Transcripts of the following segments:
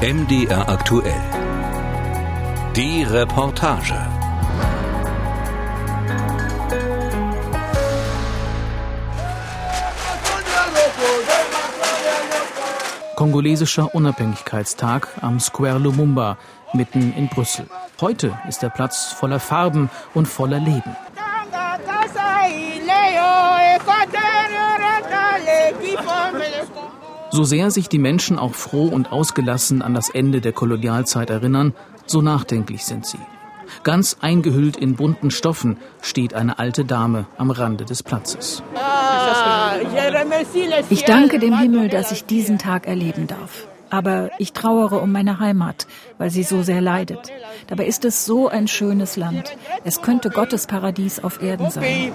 MDR aktuell. Die Reportage. Kongolesischer Unabhängigkeitstag am Square Lumumba mitten in Brüssel. Heute ist der Platz voller Farben und voller Leben. So sehr sich die Menschen auch froh und ausgelassen an das Ende der Kolonialzeit erinnern, so nachdenklich sind sie. Ganz eingehüllt in bunten Stoffen steht eine alte Dame am Rande des Platzes. Ich danke dem Himmel, dass ich diesen Tag erleben darf. Aber ich trauere um meine Heimat, weil sie so sehr leidet. Dabei ist es so ein schönes Land. Es könnte Gottes Paradies auf Erden sein.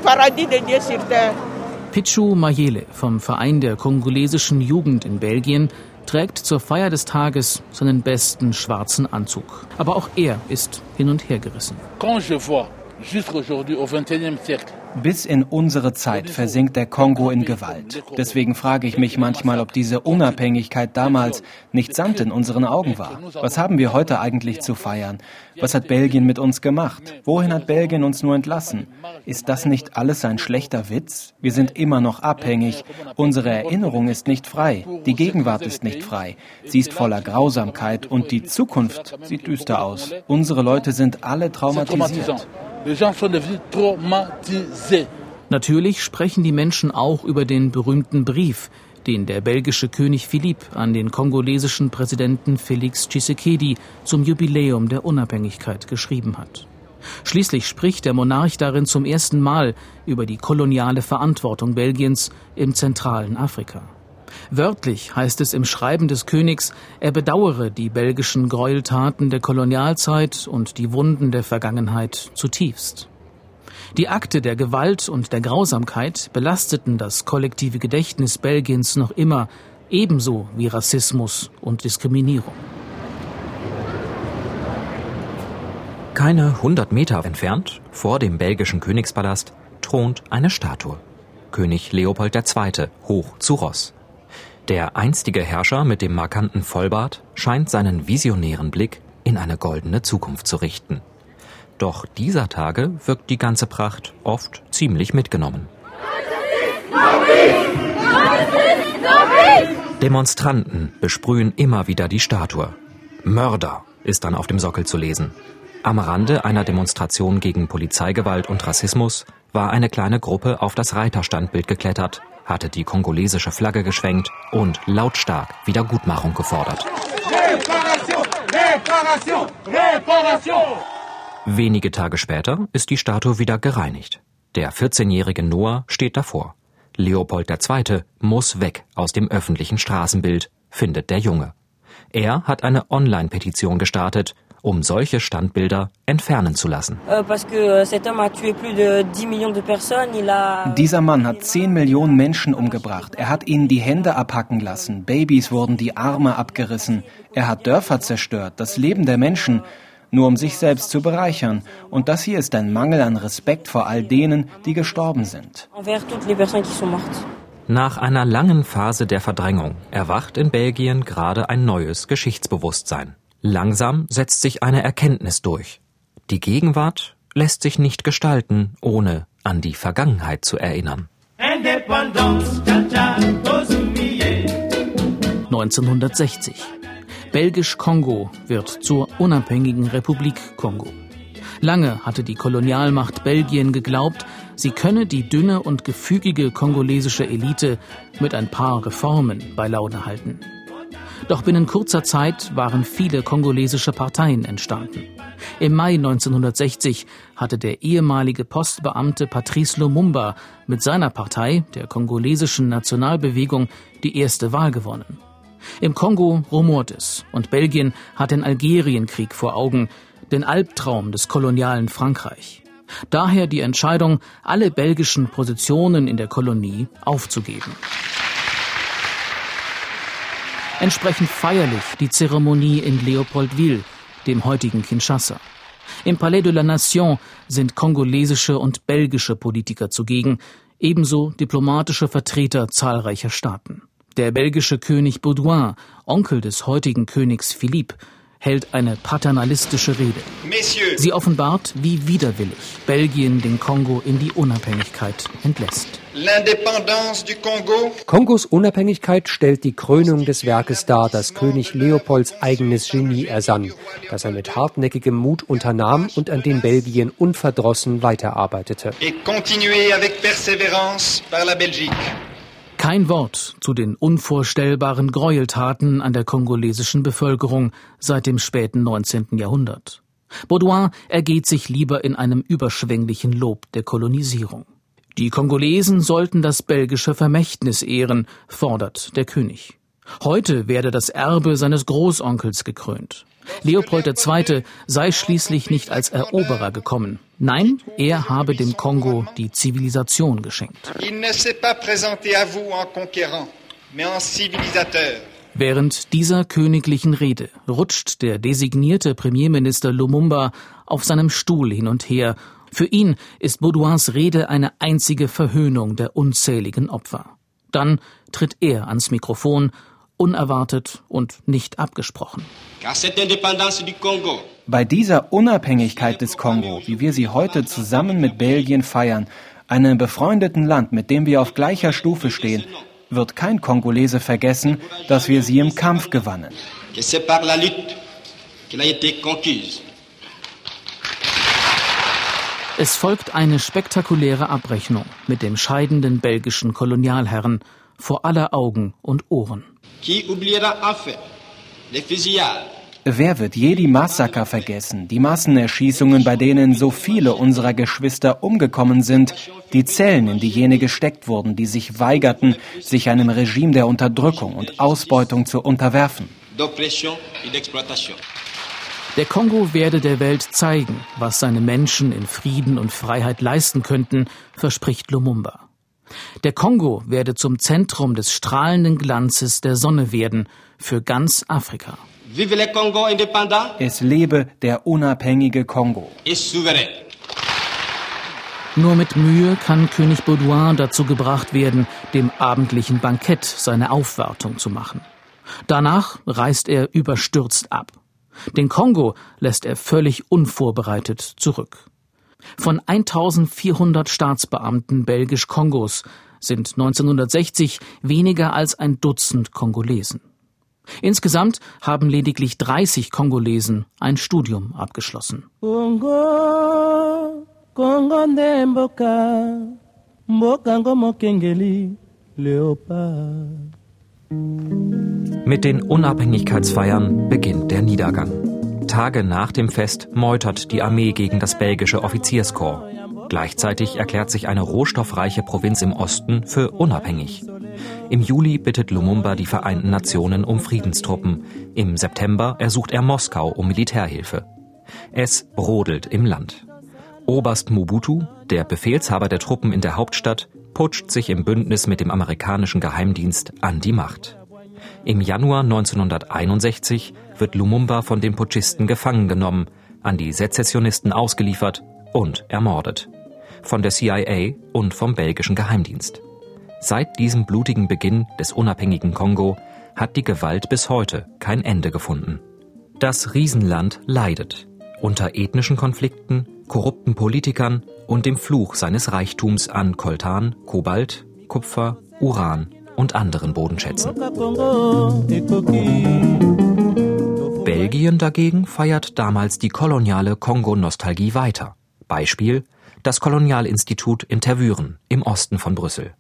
Pichu Mayele vom Verein der kongolesischen Jugend in Belgien trägt zur Feier des Tages seinen besten schwarzen Anzug. Aber auch er ist hin und her gerissen. Quand je vois jusqu'aujourd'hui au XXIe siècle bis in unsere Zeit versinkt der Kongo in Gewalt. Deswegen frage ich mich manchmal, ob diese Unabhängigkeit damals nicht Sand in unseren Augen war. Was haben wir heute eigentlich zu feiern? Was hat Belgien mit uns gemacht? Wohin hat Belgien uns nur entlassen? Ist das nicht alles ein schlechter Witz? Wir sind immer noch abhängig. Unsere Erinnerung ist nicht frei. Die Gegenwart ist nicht frei. Sie ist voller Grausamkeit und die Zukunft sieht düster aus. Unsere Leute sind alle traumatisiert. Natürlich sprechen die Menschen auch über den berühmten Brief, den der belgische König Philipp an den kongolesischen Präsidenten Felix Tshisekedi zum Jubiläum der Unabhängigkeit geschrieben hat. Schließlich spricht der Monarch darin zum ersten Mal über die koloniale Verantwortung Belgiens im zentralen Afrika. Wörtlich heißt es im Schreiben des Königs, er bedauere die belgischen Gräueltaten der Kolonialzeit und die Wunden der Vergangenheit zutiefst. Die Akte der Gewalt und der Grausamkeit belasteten das kollektive Gedächtnis Belgiens noch immer, ebenso wie Rassismus und Diskriminierung. Keine hundert Meter entfernt, vor dem belgischen Königspalast, thront eine Statue. König Leopold II. hoch zu Ross. Der einstige Herrscher mit dem markanten Vollbart scheint seinen visionären Blick in eine goldene Zukunft zu richten. Doch dieser Tage wirkt die ganze Pracht oft ziemlich mitgenommen. Demonstranten besprühen immer wieder die Statue. Mörder ist dann auf dem Sockel zu lesen. Am Rande einer Demonstration gegen Polizeigewalt und Rassismus war eine kleine Gruppe auf das Reiterstandbild geklettert hatte die kongolesische Flagge geschwenkt und lautstark Wiedergutmachung gefordert. Reparation, Reparation, Reparation. Wenige Tage später ist die Statue wieder gereinigt. Der 14-jährige Noah steht davor. Leopold II. muss weg aus dem öffentlichen Straßenbild, findet der Junge. Er hat eine Online-Petition gestartet, um solche Standbilder entfernen zu lassen. Euh, Dieser Mann hat 10 Millionen Menschen umgebracht. Er hat ihnen die Hände abhacken lassen. Babys wurden die Arme abgerissen. Er hat Dörfer zerstört, das Leben der Menschen, nur um sich selbst zu bereichern. Und das hier ist ein Mangel an Respekt vor all denen, die gestorben sind. Nach einer langen Phase der Verdrängung erwacht in Belgien gerade ein neues Geschichtsbewusstsein. Langsam setzt sich eine Erkenntnis durch. Die Gegenwart lässt sich nicht gestalten, ohne an die Vergangenheit zu erinnern. 1960. Belgisch-Kongo wird zur unabhängigen Republik Kongo. Lange hatte die Kolonialmacht Belgien geglaubt, sie könne die dünne und gefügige kongolesische Elite mit ein paar Reformen bei Laune halten. Doch binnen kurzer Zeit waren viele kongolesische Parteien entstanden. Im Mai 1960 hatte der ehemalige Postbeamte Patrice Lumumba mit seiner Partei, der kongolesischen Nationalbewegung, die erste Wahl gewonnen. Im Kongo rumort es und Belgien hat den Algerienkrieg vor Augen, den Albtraum des kolonialen Frankreich. Daher die Entscheidung, alle belgischen Positionen in der Kolonie aufzugeben entsprechend feierlich die Zeremonie in Leopoldville, dem heutigen Kinshasa. Im Palais de la Nation sind kongolesische und belgische Politiker zugegen, ebenso diplomatische Vertreter zahlreicher Staaten. Der belgische König Baudouin, Onkel des heutigen Königs Philippe, hält eine paternalistische Rede. Sie offenbart, wie widerwillig Belgien den Kongo in die Unabhängigkeit entlässt. Kongos Unabhängigkeit stellt die Krönung des Werkes dar, das König Leopolds eigenes Genie ersann, das er mit hartnäckigem Mut unternahm und an dem Belgien unverdrossen weiterarbeitete. Kein Wort zu den unvorstellbaren Gräueltaten an der kongolesischen Bevölkerung seit dem späten 19. Jahrhundert. Baudouin ergeht sich lieber in einem überschwänglichen Lob der Kolonisierung. Die Kongolesen sollten das belgische Vermächtnis ehren, fordert der König. Heute werde das Erbe seines Großonkels gekrönt. Leopold II. sei schließlich nicht als Eroberer gekommen. Nein, er habe dem Kongo die Zivilisation geschenkt. Während dieser königlichen Rede rutscht der designierte Premierminister Lumumba auf seinem Stuhl hin und her. Für ihn ist Baudouins Rede eine einzige Verhöhnung der unzähligen Opfer. Dann tritt er ans Mikrofon unerwartet und nicht abgesprochen. Bei dieser Unabhängigkeit des Kongo, wie wir sie heute zusammen mit Belgien feiern, einem befreundeten Land, mit dem wir auf gleicher Stufe stehen, wird kein Kongolese vergessen, dass wir sie im Kampf gewannen. Es folgt eine spektakuläre Abrechnung mit dem scheidenden belgischen Kolonialherren vor aller Augen und Ohren. Wer wird je die Massaker vergessen, die Massenerschießungen, bei denen so viele unserer Geschwister umgekommen sind, die Zellen, in die jene gesteckt wurden, die sich weigerten, sich einem Regime der Unterdrückung und Ausbeutung zu unterwerfen? Der Kongo werde der Welt zeigen, was seine Menschen in Frieden und Freiheit leisten könnten, verspricht Lumumba. Der Kongo werde zum Zentrum des strahlenden Glanzes der Sonne werden für ganz Afrika. Es lebe der unabhängige Kongo. Nur mit Mühe kann König Baudouin dazu gebracht werden, dem abendlichen Bankett seine Aufwartung zu machen. Danach reist er überstürzt ab. Den Kongo lässt er völlig unvorbereitet zurück. Von 1400 Staatsbeamten Belgisch-Kongos sind 1960 weniger als ein Dutzend Kongolesen. Insgesamt haben lediglich 30 Kongolesen ein Studium abgeschlossen. Kongo, Kongo mboka, mboka Leopard. Mit den Unabhängigkeitsfeiern beginnt der Niedergang. Tage nach dem Fest meutert die Armee gegen das belgische Offizierskorps. Gleichzeitig erklärt sich eine rohstoffreiche Provinz im Osten für unabhängig. Im Juli bittet Lumumba die Vereinten Nationen um Friedenstruppen. Im September ersucht er Moskau um Militärhilfe. Es brodelt im Land. Oberst Mobutu, der Befehlshaber der Truppen in der Hauptstadt, putscht sich im Bündnis mit dem amerikanischen Geheimdienst an die Macht. Im Januar 1961 wird Lumumba von den Putschisten gefangen genommen, an die Sezessionisten ausgeliefert und ermordet. Von der CIA und vom belgischen Geheimdienst. Seit diesem blutigen Beginn des unabhängigen Kongo hat die Gewalt bis heute kein Ende gefunden. Das Riesenland leidet unter ethnischen Konflikten, korrupten Politikern und dem Fluch seines Reichtums an Koltan, Kobalt, Kupfer, Uran und anderen Bodenschätzen. Belgien dagegen feiert damals die koloniale Kongo-Nostalgie weiter. Beispiel das Kolonialinstitut in Tervuren im Osten von Brüssel.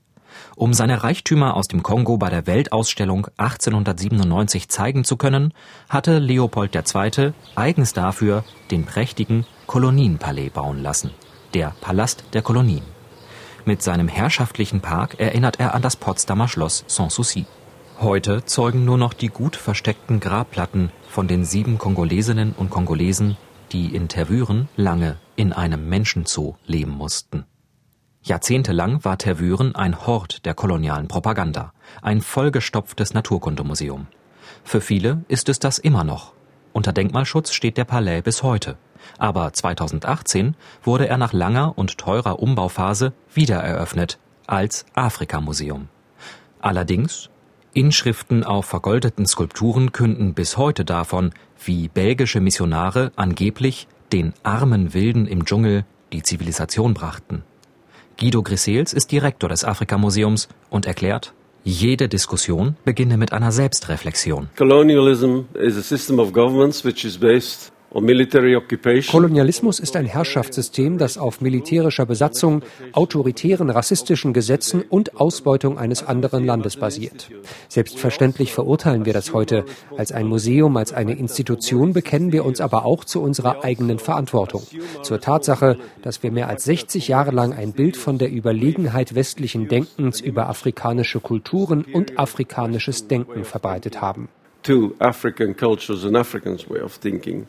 Um seine Reichtümer aus dem Kongo bei der Weltausstellung 1897 zeigen zu können, hatte Leopold II. eigens dafür den prächtigen Kolonienpalais bauen lassen, der Palast der Kolonien. Mit seinem herrschaftlichen Park erinnert er an das Potsdamer Schloss Sanssouci. Heute zeugen nur noch die gut versteckten Grabplatten von den sieben Kongolesinnen und Kongolesen, die in Tervuren lange in einem Menschenzoo leben mussten. Jahrzehntelang war Tervuren ein Hort der kolonialen Propaganda, ein vollgestopftes Naturkundemuseum. Für viele ist es das immer noch. Unter Denkmalschutz steht der Palais bis heute. Aber 2018 wurde er nach langer und teurer Umbauphase wiedereröffnet als Afrikamuseum. Allerdings Inschriften auf vergoldeten Skulpturen künden bis heute davon, wie belgische Missionare angeblich den armen Wilden im Dschungel die Zivilisation brachten. Guido Grisels ist Direktor des Afrika-Museums und erklärt, jede Diskussion beginne mit einer Selbstreflexion. Colonialism is a system of governments which is based Kolonialismus ist ein Herrschaftssystem, das auf militärischer Besatzung, autoritären rassistischen Gesetzen und Ausbeutung eines anderen Landes basiert. Selbstverständlich verurteilen wir das heute. Als ein Museum, als eine Institution bekennen wir uns aber auch zu unserer eigenen Verantwortung. Zur Tatsache, dass wir mehr als 60 Jahre lang ein Bild von der Überlegenheit westlichen Denkens über afrikanische Kulturen und afrikanisches Denken verbreitet haben.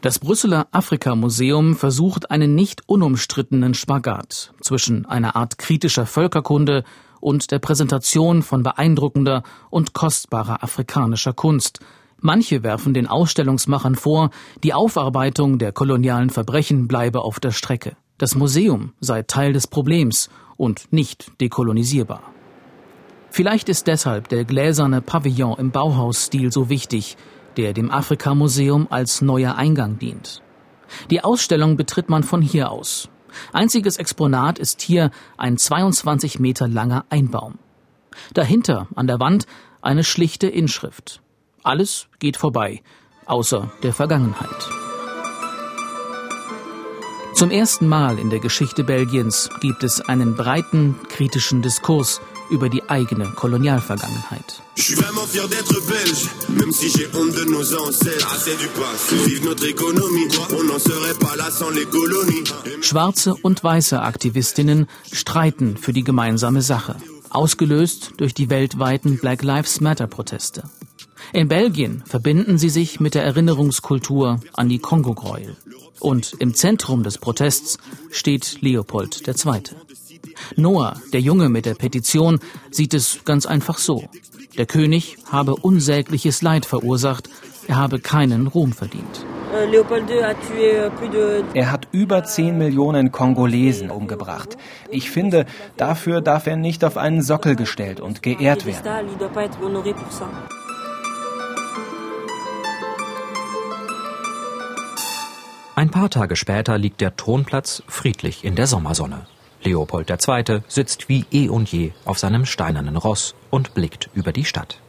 Das Brüsseler Afrika-Museum versucht einen nicht unumstrittenen Spagat zwischen einer Art kritischer Völkerkunde und der Präsentation von beeindruckender und kostbarer afrikanischer Kunst. Manche werfen den Ausstellungsmachern vor, die Aufarbeitung der kolonialen Verbrechen bleibe auf der Strecke. Das Museum sei Teil des Problems und nicht dekolonisierbar. Vielleicht ist deshalb der gläserne Pavillon im Bauhausstil so wichtig, der dem Afrika-Museum als neuer Eingang dient. Die Ausstellung betritt man von hier aus. Einziges Exponat ist hier ein 22 Meter langer Einbaum. Dahinter an der Wand eine schlichte Inschrift. Alles geht vorbei, außer der Vergangenheit. Zum ersten Mal in der Geschichte Belgiens gibt es einen breiten kritischen Diskurs über die eigene Kolonialvergangenheit. Schwarze und weiße Aktivistinnen streiten für die gemeinsame Sache, ausgelöst durch die weltweiten Black Lives Matter Proteste. In Belgien verbinden sie sich mit der Erinnerungskultur an die Kongo-Gräuel. Und im Zentrum des Protests steht Leopold II. Noah, der Junge mit der Petition, sieht es ganz einfach so. Der König habe unsägliches Leid verursacht, er habe keinen Ruhm verdient. Er hat über 10 Millionen Kongolesen umgebracht. Ich finde, dafür darf er nicht auf einen Sockel gestellt und geehrt werden. Ein paar Tage später liegt der Thronplatz friedlich in der Sommersonne. Leopold II. sitzt wie eh und je auf seinem steinernen Ross und blickt über die Stadt.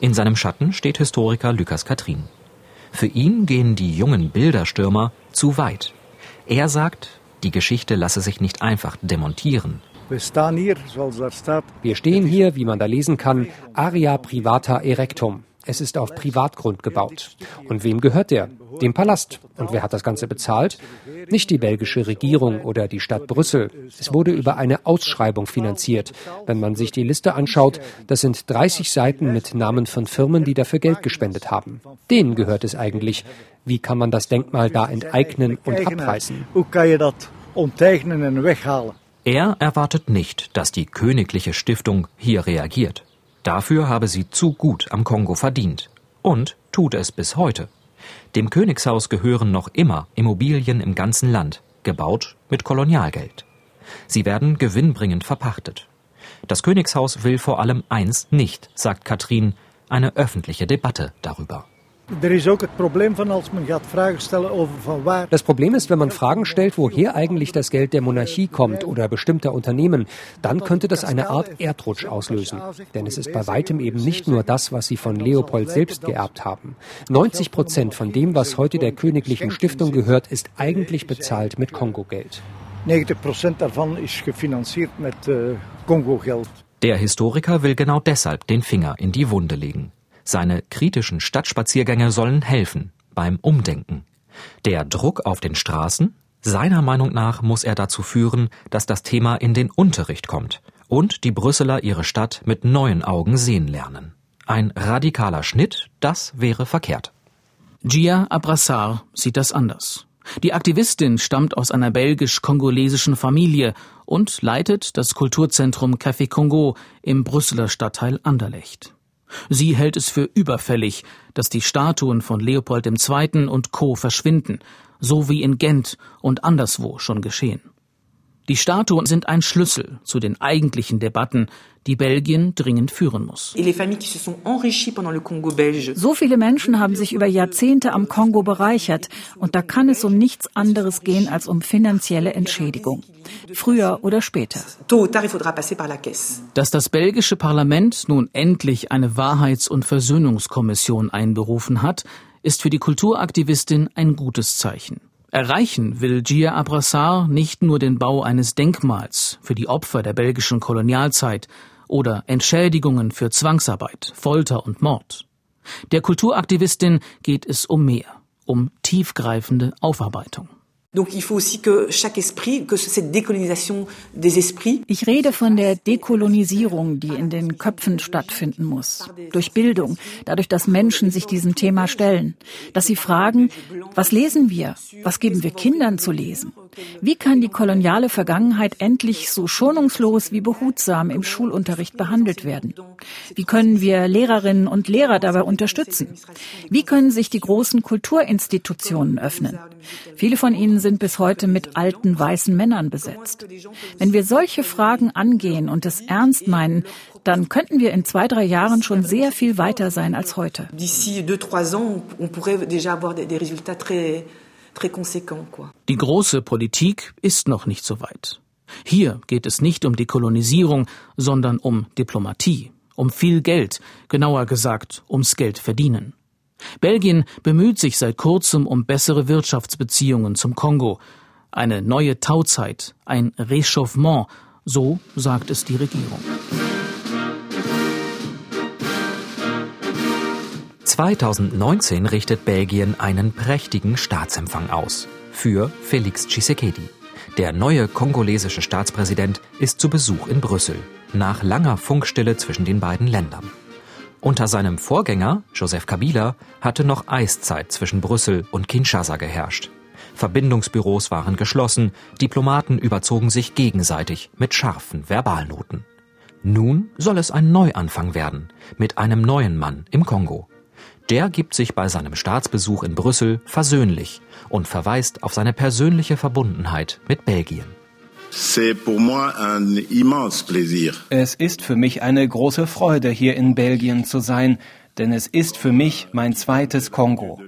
In seinem Schatten steht Historiker Lukas Katrin. Für ihn gehen die jungen Bilderstürmer zu weit. Er sagt, die Geschichte lasse sich nicht einfach demontieren. Wir stehen hier, wie man da lesen kann, aria privata erectum, es ist auf Privatgrund gebaut. Und wem gehört der? Dem Palast. Und wer hat das Ganze bezahlt? Nicht die belgische Regierung oder die Stadt Brüssel. Es wurde über eine Ausschreibung finanziert. Wenn man sich die Liste anschaut, das sind 30 Seiten mit Namen von Firmen, die dafür Geld gespendet haben. Denen gehört es eigentlich. Wie kann man das Denkmal da enteignen und abreißen? Er erwartet nicht, dass die königliche Stiftung hier reagiert. Dafür habe sie zu gut am Kongo verdient und tut es bis heute. Dem Königshaus gehören noch immer Immobilien im ganzen Land, gebaut mit Kolonialgeld. Sie werden gewinnbringend verpachtet. Das Königshaus will vor allem eins nicht, sagt Katrin, eine öffentliche Debatte darüber. Das Problem ist, wenn man Fragen stellt, woher eigentlich das Geld der Monarchie kommt oder bestimmter Unternehmen, dann könnte das eine Art Erdrutsch auslösen. Denn es ist bei weitem eben nicht nur das, was sie von Leopold selbst geerbt haben. 90 Prozent von dem, was heute der königlichen Stiftung gehört, ist eigentlich bezahlt mit Kongo-Geld. 90 Prozent davon ist gefinanziert mit äh, Kongo-Geld. Der Historiker will genau deshalb den Finger in die Wunde legen. Seine kritischen Stadtspaziergänge sollen helfen beim Umdenken. Der Druck auf den Straßen, seiner Meinung nach muss er dazu führen, dass das Thema in den Unterricht kommt und die Brüsseler ihre Stadt mit neuen Augen sehen lernen. Ein radikaler Schnitt, das wäre verkehrt. Gia Abrassar sieht das anders. Die Aktivistin stammt aus einer belgisch-kongolesischen Familie und leitet das Kulturzentrum Café Congo im Brüsseler Stadtteil Anderlecht. Sie hält es für überfällig, dass die Statuen von Leopold II. und Co. verschwinden, so wie in Gent und anderswo schon geschehen. Die Statuen sind ein Schlüssel zu den eigentlichen Debatten, die Belgien dringend führen muss. So viele Menschen haben sich über Jahrzehnte am Kongo bereichert und da kann es um nichts anderes gehen als um finanzielle Entschädigung. Früher oder später. Dass das belgische Parlament nun endlich eine Wahrheits- und Versöhnungskommission einberufen hat, ist für die Kulturaktivistin ein gutes Zeichen. Erreichen will Gia Abrassar nicht nur den Bau eines Denkmals für die Opfer der belgischen Kolonialzeit, oder Entschädigungen für Zwangsarbeit, Folter und Mord. Der Kulturaktivistin geht es um mehr, um tiefgreifende Aufarbeitung. Ich rede von der Dekolonisierung, die in den Köpfen stattfinden muss. Durch Bildung, dadurch, dass Menschen sich diesem Thema stellen. Dass sie fragen, was lesen wir? Was geben wir Kindern zu lesen? Wie kann die koloniale Vergangenheit endlich so schonungslos wie behutsam im Schulunterricht behandelt werden? Wie können wir Lehrerinnen und Lehrer dabei unterstützen? Wie können sich die großen Kulturinstitutionen öffnen? Viele von ihnen sind bis heute mit alten weißen Männern besetzt. Wenn wir solche Fragen angehen und es ernst meinen, dann könnten wir in zwei, drei Jahren schon sehr viel weiter sein als heute. Die große Politik ist noch nicht so weit. Hier geht es nicht um die Kolonisierung, sondern um Diplomatie, um viel Geld, genauer gesagt ums Geld verdienen. Belgien bemüht sich seit kurzem um bessere Wirtschaftsbeziehungen zum Kongo. Eine neue Tauzeit, ein Rechauffement, so sagt es die Regierung. 2019 richtet Belgien einen prächtigen Staatsempfang aus für Felix Tshisekedi. Der neue kongolesische Staatspräsident ist zu Besuch in Brüssel, nach langer Funkstille zwischen den beiden Ländern. Unter seinem Vorgänger, Joseph Kabila, hatte noch Eiszeit zwischen Brüssel und Kinshasa geherrscht. Verbindungsbüros waren geschlossen, Diplomaten überzogen sich gegenseitig mit scharfen Verbalnoten. Nun soll es ein Neuanfang werden, mit einem neuen Mann im Kongo. Der gibt sich bei seinem Staatsbesuch in Brüssel versöhnlich und verweist auf seine persönliche Verbundenheit mit Belgien. Es ist für mich eine große Freude, hier in Belgien zu sein, denn es ist für mich mein zweites Kongo.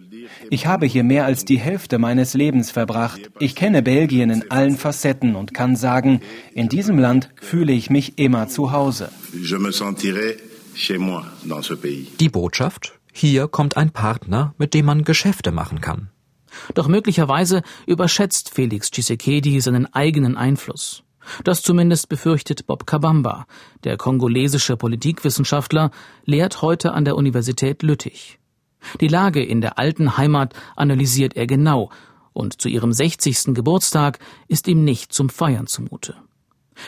Ich habe hier mehr als die Hälfte meines Lebens verbracht. Ich kenne Belgien in allen Facetten und kann sagen, in diesem Land fühle ich mich immer zu Hause. Die Botschaft? Hier kommt ein Partner, mit dem man Geschäfte machen kann. Doch möglicherweise überschätzt Felix Tshisekedi seinen eigenen Einfluss. Das zumindest befürchtet Bob Kabamba. Der kongolesische Politikwissenschaftler lehrt heute an der Universität Lüttich. Die Lage in der alten Heimat analysiert er genau, und zu ihrem 60. Geburtstag ist ihm nicht zum Feiern zumute.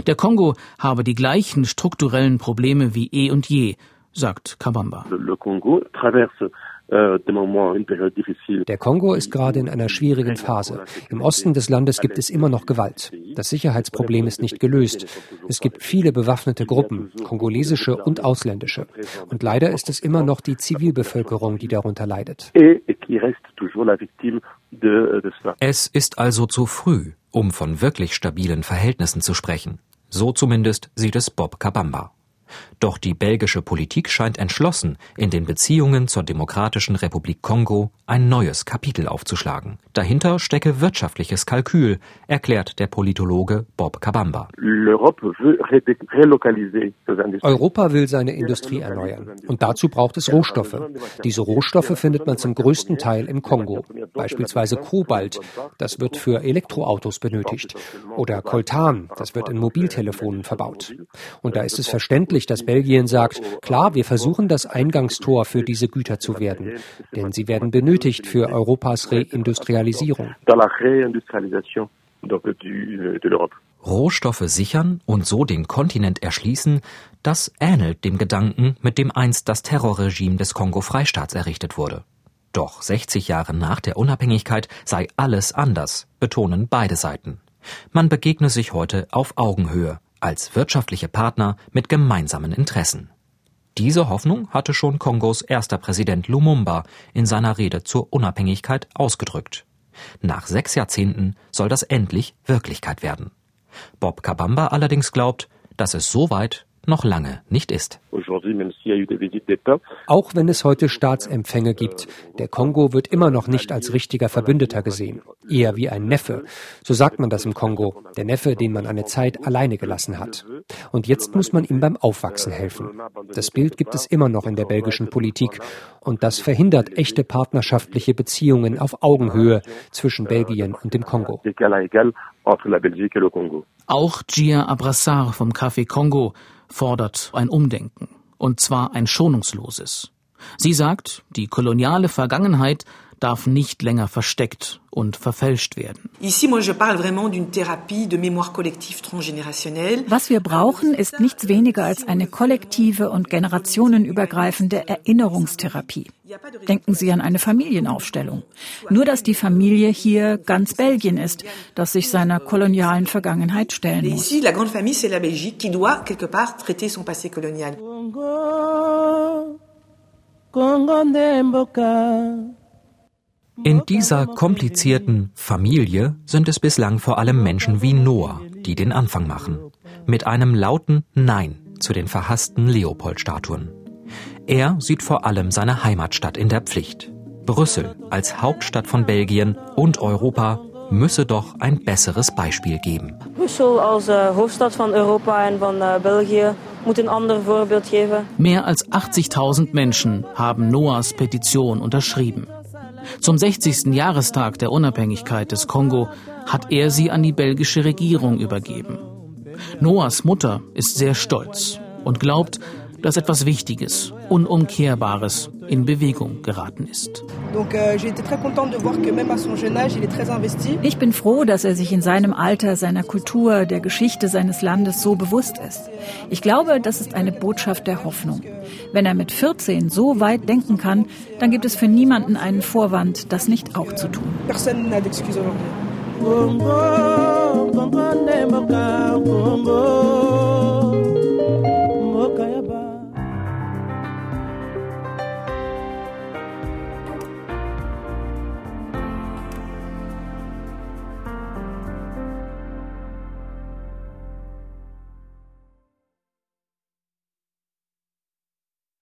Der Kongo habe die gleichen strukturellen Probleme wie eh und je, sagt Kabamba. Le Congo traverse Der Kongo ist gerade in einer schwierigen Phase. Im Osten des Landes gibt es immer noch Gewalt. Das Sicherheitsproblem ist nicht gelöst. Es gibt viele bewaffnete Gruppen, kongolesische und ausländische. Und leider ist es immer noch die Zivilbevölkerung, die darunter leidet. Es ist also zu früh, um von wirklich stabilen Verhältnissen zu sprechen. So zumindest sieht es Bob Kabamba. Doch die belgische Politik scheint entschlossen, in den Beziehungen zur Demokratischen Republik Kongo ein neues Kapitel aufzuschlagen. Dahinter stecke wirtschaftliches Kalkül, erklärt der Politologe Bob Kabamba. Europa will seine Industrie erneuern. Und dazu braucht es Rohstoffe. Diese Rohstoffe findet man zum größten Teil im Kongo. Beispielsweise Kobalt, das wird für Elektroautos benötigt. Oder Coltan, das wird in Mobiltelefonen verbaut. Und da ist es verständlich, dass Belgien sagt, klar, wir versuchen das Eingangstor für diese Güter zu werden, denn sie werden benötigt für Europas Reindustrialisierung. Rohstoffe sichern und so den Kontinent erschließen, das ähnelt dem Gedanken, mit dem einst das Terrorregime des Kongo-Freistaats errichtet wurde. Doch 60 Jahre nach der Unabhängigkeit sei alles anders, betonen beide Seiten. Man begegne sich heute auf Augenhöhe, als wirtschaftliche Partner mit gemeinsamen Interessen. Diese Hoffnung hatte schon Kongos erster Präsident Lumumba in seiner Rede zur Unabhängigkeit ausgedrückt. Nach sechs Jahrzehnten soll das endlich Wirklichkeit werden. Bob Kabamba allerdings glaubt, dass es so weit noch lange nicht ist. Auch wenn es heute Staatsempfänge gibt, der Kongo wird immer noch nicht als richtiger Verbündeter gesehen, eher wie ein Neffe. So sagt man das im Kongo, der Neffe, den man eine Zeit alleine gelassen hat. Und jetzt muss man ihm beim Aufwachsen helfen. Das Bild gibt es immer noch in der belgischen Politik und das verhindert echte partnerschaftliche Beziehungen auf Augenhöhe zwischen Belgien und dem Kongo. Auch Gia Abrassar vom Café Kongo fordert ein Umdenken, und zwar ein schonungsloses. Sie sagt, die koloniale Vergangenheit darf nicht länger versteckt und verfälscht werden. Was wir brauchen, ist nichts weniger als eine kollektive und generationenübergreifende Erinnerungstherapie. Denken Sie an eine Familienaufstellung. Nur dass die Familie hier ganz Belgien ist, das sich seiner kolonialen Vergangenheit stellen muss. Congo in dieser komplizierten Familie sind es bislang vor allem Menschen wie Noah, die den Anfang machen. Mit einem lauten Nein zu den verhassten Leopold-Statuen. Er sieht vor allem seine Heimatstadt in der Pflicht. Brüssel als Hauptstadt von Belgien und Europa müsse doch ein besseres Beispiel geben. Brüssel als uh, Hoofdstad von Europa und von uh, België muss ein anderes Vorbild geben. Mehr als 80.000 Menschen haben Noahs Petition unterschrieben. Zum 60. Jahrestag der Unabhängigkeit des Kongo hat er sie an die belgische Regierung übergeben. Noahs Mutter ist sehr stolz und glaubt, dass etwas Wichtiges, Unumkehrbares in Bewegung geraten ist. Ich bin froh, dass er sich in seinem Alter seiner Kultur, der Geschichte seines Landes so bewusst ist. Ich glaube, das ist eine Botschaft der Hoffnung. Wenn er mit 14 so weit denken kann, dann gibt es für niemanden einen Vorwand, das nicht auch zu tun.